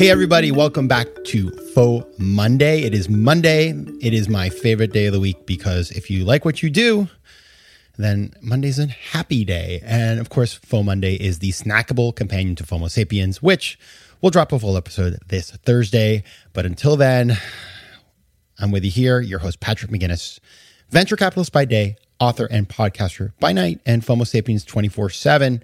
Hey, everybody, welcome back to Faux Monday. It is Monday. It is my favorite day of the week because if you like what you do, then Monday's a happy day. And of course, Faux Monday is the snackable companion to FOMO Sapiens, which we'll drop a full episode this Thursday. But until then, I'm with you here, your host, Patrick McGinnis, venture capitalist by day, author and podcaster by night, and FOMO Sapiens 24 7.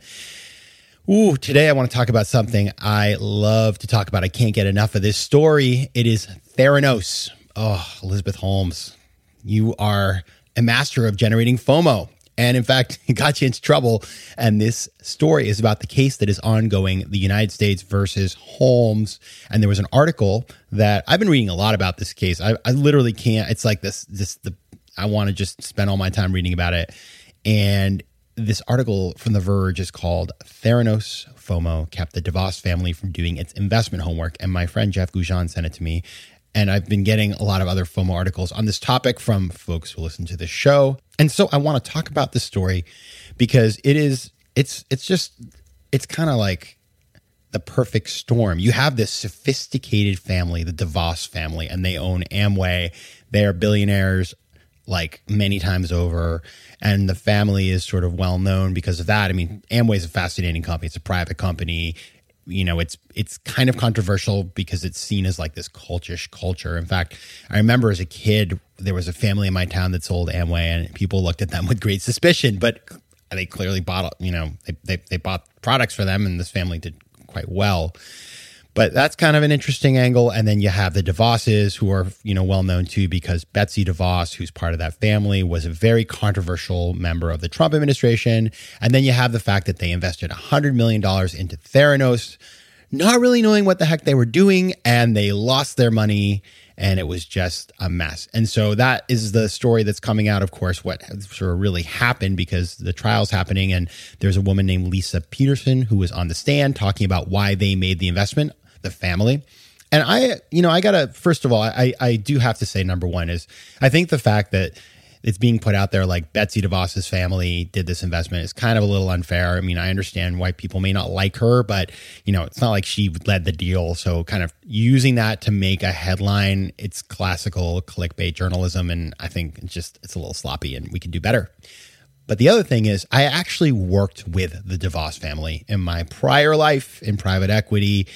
Ooh, today I want to talk about something I love to talk about. I can't get enough of this story. It is Theranos. Oh, Elizabeth Holmes, you are a master of generating FOMO. And in fact, it got you into trouble. And this story is about the case that is ongoing the United States versus Holmes. And there was an article that I've been reading a lot about this case. I, I literally can't, it's like this, this, the, I want to just spend all my time reading about it. And this article from The Verge is called Theranos FOMO kept the DeVos family from doing its investment homework. And my friend Jeff Goujon sent it to me. And I've been getting a lot of other FOMO articles on this topic from folks who listen to the show. And so I want to talk about this story because it is, it's, it's just, it's kind of like the perfect storm. You have this sophisticated family, the DeVos family, and they own Amway. They are billionaires like many times over. And the family is sort of well known because of that. I mean, Amway is a fascinating company. It's a private company you know it's it's kind of controversial because it's seen as like this cultish culture. In fact, I remember as a kid there was a family in my town that sold Amway, and people looked at them with great suspicion. But they clearly bought you know they they, they bought products for them, and this family did quite well. But that's kind of an interesting angle. And then you have the DeVosses, who are, you know, well known too, because Betsy DeVos, who's part of that family, was a very controversial member of the Trump administration. And then you have the fact that they invested $100 million into Theranos, not really knowing what the heck they were doing, and they lost their money and it was just a mess. And so that is the story that's coming out, of course, what sort of really happened because the trial's happening. And there's a woman named Lisa Peterson who was on the stand talking about why they made the investment the family. And I, you know, I gotta first of all, I I do have to say number one is I think the fact that it's being put out there like Betsy DeVos's family did this investment is kind of a little unfair. I mean, I understand why people may not like her, but you know, it's not like she led the deal. So kind of using that to make a headline, it's classical clickbait journalism. And I think it's just, it's a little sloppy and we can do better. But the other thing is, I actually worked with the DeVos family in my prior life in private equity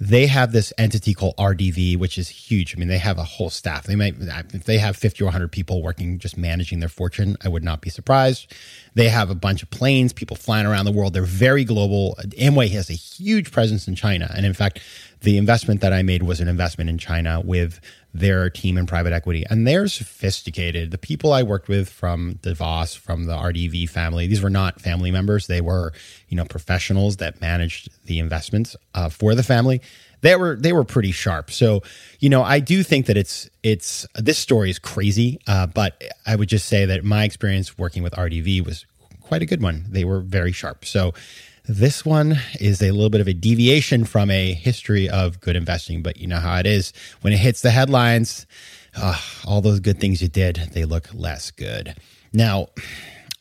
they have this entity called RDV, which is huge. I mean, they have a whole staff. They might, if they have 50 or 100 people working just managing their fortune, I would not be surprised. They have a bunch of planes, people flying around the world. They're very global. Amway has a huge presence in China. And in fact, the investment that I made was an investment in China with their team in private equity. And they're sophisticated. The people I worked with from DeVos, from the RDV family, these were not family members. They were, you know, professionals that managed the investments uh, for the family. They were they were pretty sharp. So, you know, I do think that it's it's this story is crazy, uh, but I would just say that my experience working with RDV was quite a good one. They were very sharp. So, this one is a little bit of a deviation from a history of good investing, but you know how it is. When it hits the headlines, uh, all those good things you did, they look less good. Now,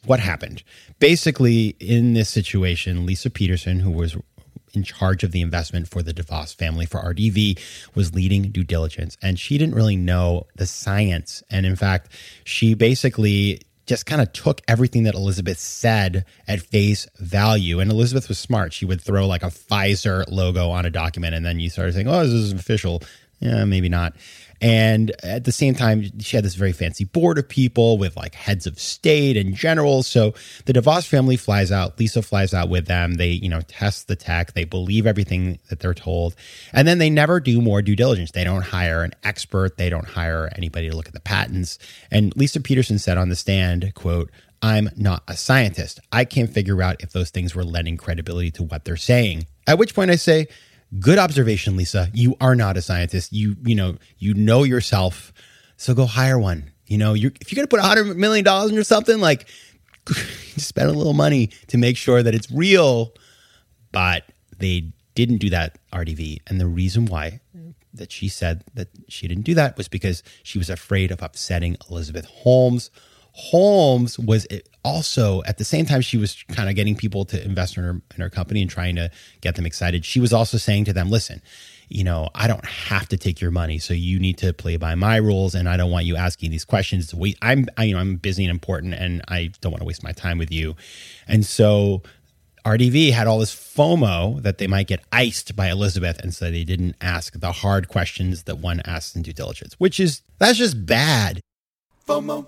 what happened? Basically, in this situation, Lisa Peterson, who was in charge of the investment for the DeVos family for RDV was leading due diligence and she didn't really know the science and in fact she basically just kind of took everything that Elizabeth said at face value. And Elizabeth was smart. She would throw like a Pfizer logo on a document, and then you started saying, oh, this is official. Yeah, maybe not. And at the same time, she had this very fancy board of people with like heads of state and generals. So the DeVos family flies out. Lisa flies out with them. They, you know, test the tech. They believe everything that they're told. And then they never do more due diligence. They don't hire an expert. They don't hire anybody to look at the patents. And Lisa Peterson said on the stand, quote, I'm not a scientist. I can't figure out if those things were lending credibility to what they're saying. At which point I say, good observation, Lisa. You are not a scientist. You, you know, you know yourself. So go hire one. You know, you're, if you're to put $100 million in into something, like spend a little money to make sure that it's real. But they didn't do that, RDV. And the reason why that she said that she didn't do that was because she was afraid of upsetting Elizabeth Holmes. Holmes was also at the same time she was kind of getting people to invest in her in her company and trying to get them excited. She was also saying to them, "Listen, you know, I don't have to take your money, so you need to play by my rules, and I don't want you asking these questions. We, I'm, I, you know, I'm busy and important, and I don't want to waste my time with you." And so RDV had all this FOMO that they might get iced by Elizabeth, and so they didn't ask the hard questions that one asks in due diligence, which is that's just bad. FOMO.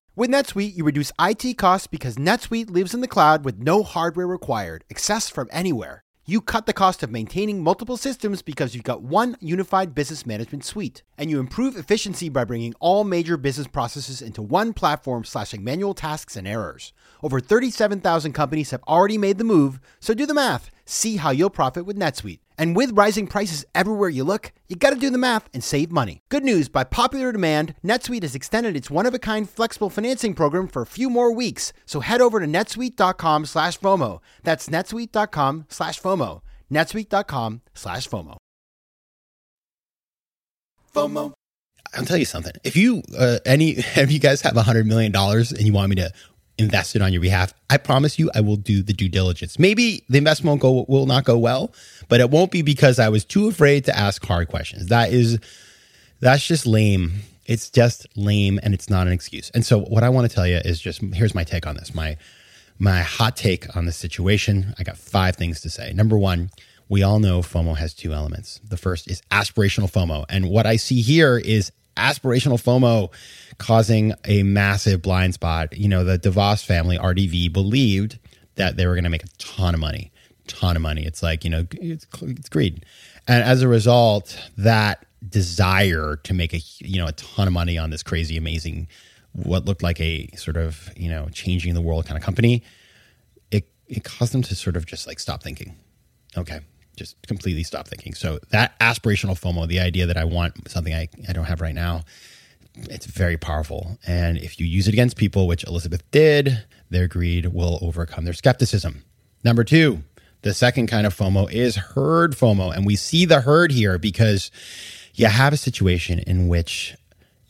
With NetSuite, you reduce IT costs because NetSuite lives in the cloud with no hardware required, accessed from anywhere. You cut the cost of maintaining multiple systems because you've got one unified business management suite. And you improve efficiency by bringing all major business processes into one platform, slashing manual tasks and errors. Over 37,000 companies have already made the move, so do the math. See how you'll profit with NetSuite. And with rising prices everywhere you look, you gotta do the math and save money. Good news by popular demand, NetSuite has extended its one of a kind flexible financing program for a few more weeks. So head over to netsuite.com slash FOMO. That's netsuite.com slash FOMO. netsuite.com slash FOMO. FOMO. I'll tell you something. If you, uh, any, if you guys have a $100 million and you want me to invested on your behalf, I promise you I will do the due diligence. Maybe the investment won't go will not go well, but it won't be because I was too afraid to ask hard questions. That is that's just lame. It's just lame and it's not an excuse. And so what I want to tell you is just here's my take on this. My my hot take on the situation. I got five things to say. Number 1, we all know FOMO has two elements. The first is aspirational FOMO. And what I see here is aspirational FOMO causing a massive blind spot. You know, the DeVos family, RDV, believed that they were going to make a ton of money, ton of money. It's like, you know, it's, it's greed. And as a result, that desire to make a, you know, a ton of money on this crazy, amazing, what looked like a sort of, you know, changing the world kind of company, it, it caused them to sort of just like stop thinking. Okay just completely stop thinking. So that aspirational FOMO, the idea that I want something I, I don't have right now, it's very powerful. And if you use it against people, which Elizabeth did, their greed will overcome their skepticism. Number two, the second kind of FOMO is herd FOMO. And we see the herd here because you have a situation in which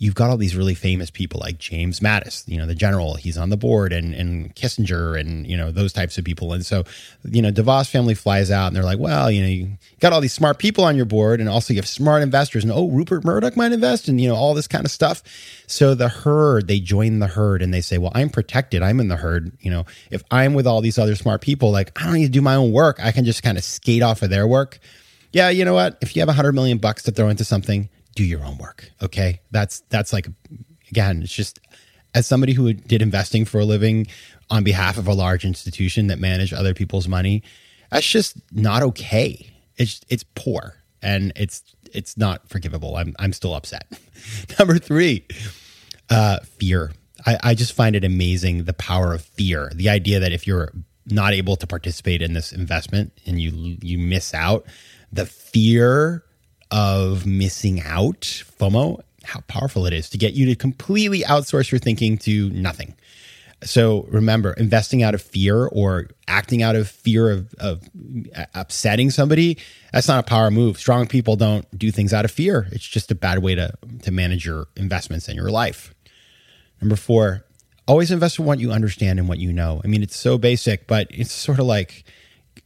you've got all these really famous people like James Mattis, you know, the general, he's on the board, and, and Kissinger, and, you know, those types of people. And so, you know, DeVos family flies out and they're like, well, you know, you got all these smart people on your board, and also you have smart investors, and oh, Rupert Murdoch might invest, and, you know, all this kind of stuff. So the herd, they join the herd and they say, well, I'm protected. I'm in the herd. You know, if I'm with all these other smart people, like, I don't need to do my own work. I can just kind of skate off of their work. Yeah, you know what? If you have a hundred million bucks to throw into something, do your own work. Okay. That's, that's like, again, it's just as somebody who did investing for a living on behalf of a large institution that managed other people's money, that's just not okay. It's, it's poor and it's, it's not forgivable. I'm, I'm still upset. Number three, uh, fear. I, I just find it amazing the power of fear. The idea that if you're not able to participate in this investment and you you miss out, the fear of missing out, FOMO, how powerful it is to get you to completely outsource your thinking to nothing. So remember, investing out of fear or acting out of fear of, of upsetting somebody, that's not a power move. Strong people don't do things out of fear. It's just a bad way to, to manage your investments in your life. Number four, always invest in what you understand and what you know. I mean, it's so basic, but it's sort of like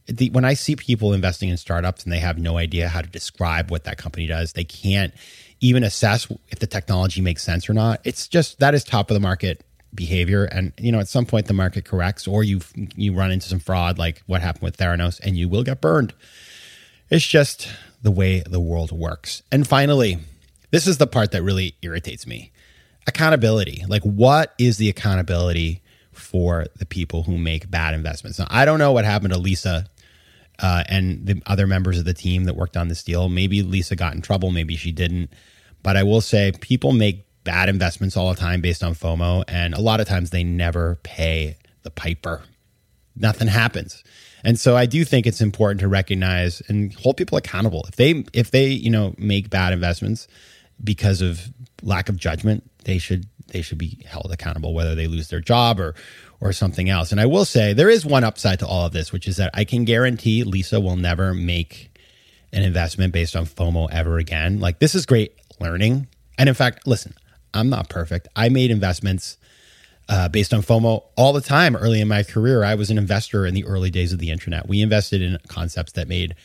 the, when I see people investing in startups and they have no idea how to describe what that company does, they can't even assess if the technology makes sense or not. It's just that is top of the market behavior, and you know at some point the market corrects, or you you run into some fraud like what happened with Theranos, and you will get burned. It's just the way the world works. And finally, this is the part that really irritates me accountability. Like, what is the accountability for the people who make bad investments? Now, I don't know what happened to Lisa uh, and the other members of the team that worked on this deal. Maybe Lisa got in trouble, maybe she didn't. But I will say, people make bad investments all the time based on FOMO, and a lot of times they never pay the piper. Nothing happens. And so I do think it's important to recognize and hold people accountable. If they if they, you know, make bad investments because of lack of judgment, they should they should be held accountable whether they lose their job or or something else. And I will say there is one upside to all of this, which is that I can guarantee Lisa will never make an investment based on FOMO ever again. Like this is great learning. And in fact, listen, I'm not perfect. I made investments uh, based on FOMO all the time early in my career. I was an investor in the early days of the internet. We invested in concepts that made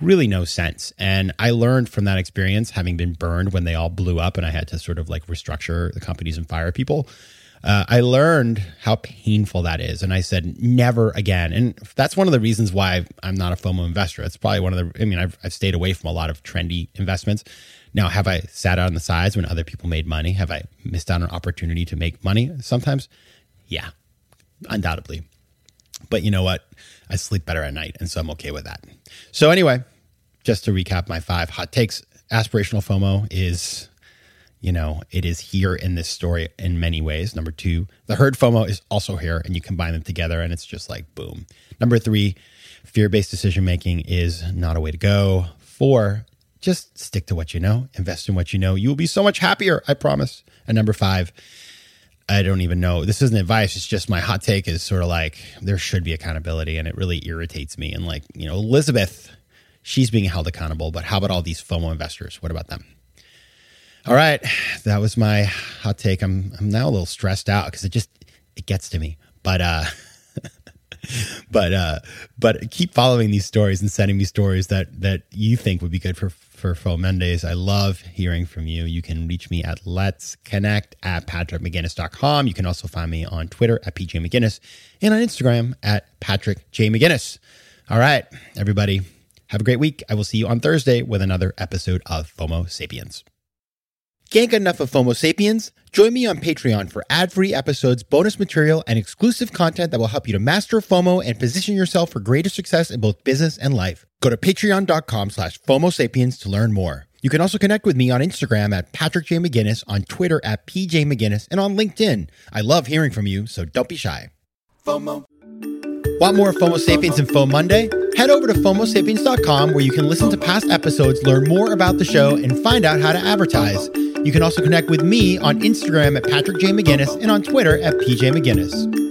really no sense. And I learned from that experience, having been burned when they all blew up and I had to sort of like restructure the companies and fire people. Uh, I learned how painful that is. And I said, never again. And that's one of the reasons why I'm not a FOMO investor. It's probably one of the, I mean, I've, I've stayed away from a lot of trendy investments. Now, have I sat out on the sides when other people made money? Have I missed out on an opportunity to make money sometimes? Yeah, undoubtedly. But you know what? I sleep better at night. And so I'm okay with that. So, anyway, just to recap my five hot takes aspirational FOMO is, you know, it is here in this story in many ways. Number two, the herd FOMO is also here and you combine them together and it's just like boom. Number three, fear based decision making is not a way to go. Four, just stick to what you know, invest in what you know. You will be so much happier, I promise. And number five, I don't even know. This isn't advice. It's just my hot take is sort of like there should be accountability and it really irritates me. And like, you know, Elizabeth, she's being held accountable, but how about all these FOMO investors? What about them? All right. That was my hot take. I'm I'm now a little stressed out because it just it gets to me. But uh but uh but keep following these stories and sending me stories that that you think would be good for for FOMO Mondays. I love hearing from you. You can reach me at let's connect at patrickmcginnis.com. You can also find me on Twitter at PJ McGinnis and on Instagram at Patrick J. McGinnis. All right, everybody, have a great week. I will see you on Thursday with another episode of FOMO Sapiens. Can't get enough of FOMO Sapiens? Join me on Patreon for ad-free episodes, bonus material, and exclusive content that will help you to master FOMO and position yourself for greater success in both business and life. Go to patreon.com slash FOMO Sapiens to learn more. You can also connect with me on Instagram at Patrick J. McGinnis, on Twitter at PJ McGinnis, and on LinkedIn. I love hearing from you, so don't be shy. FOMO. Want more FOMO Sapiens and FOMO Monday? Head over to FOMOSapiens.com where you can listen to past episodes, learn more about the show, and find out how to advertise. You can also connect with me on Instagram at Patrick J. McGinnis and on Twitter at PJ McGinnis.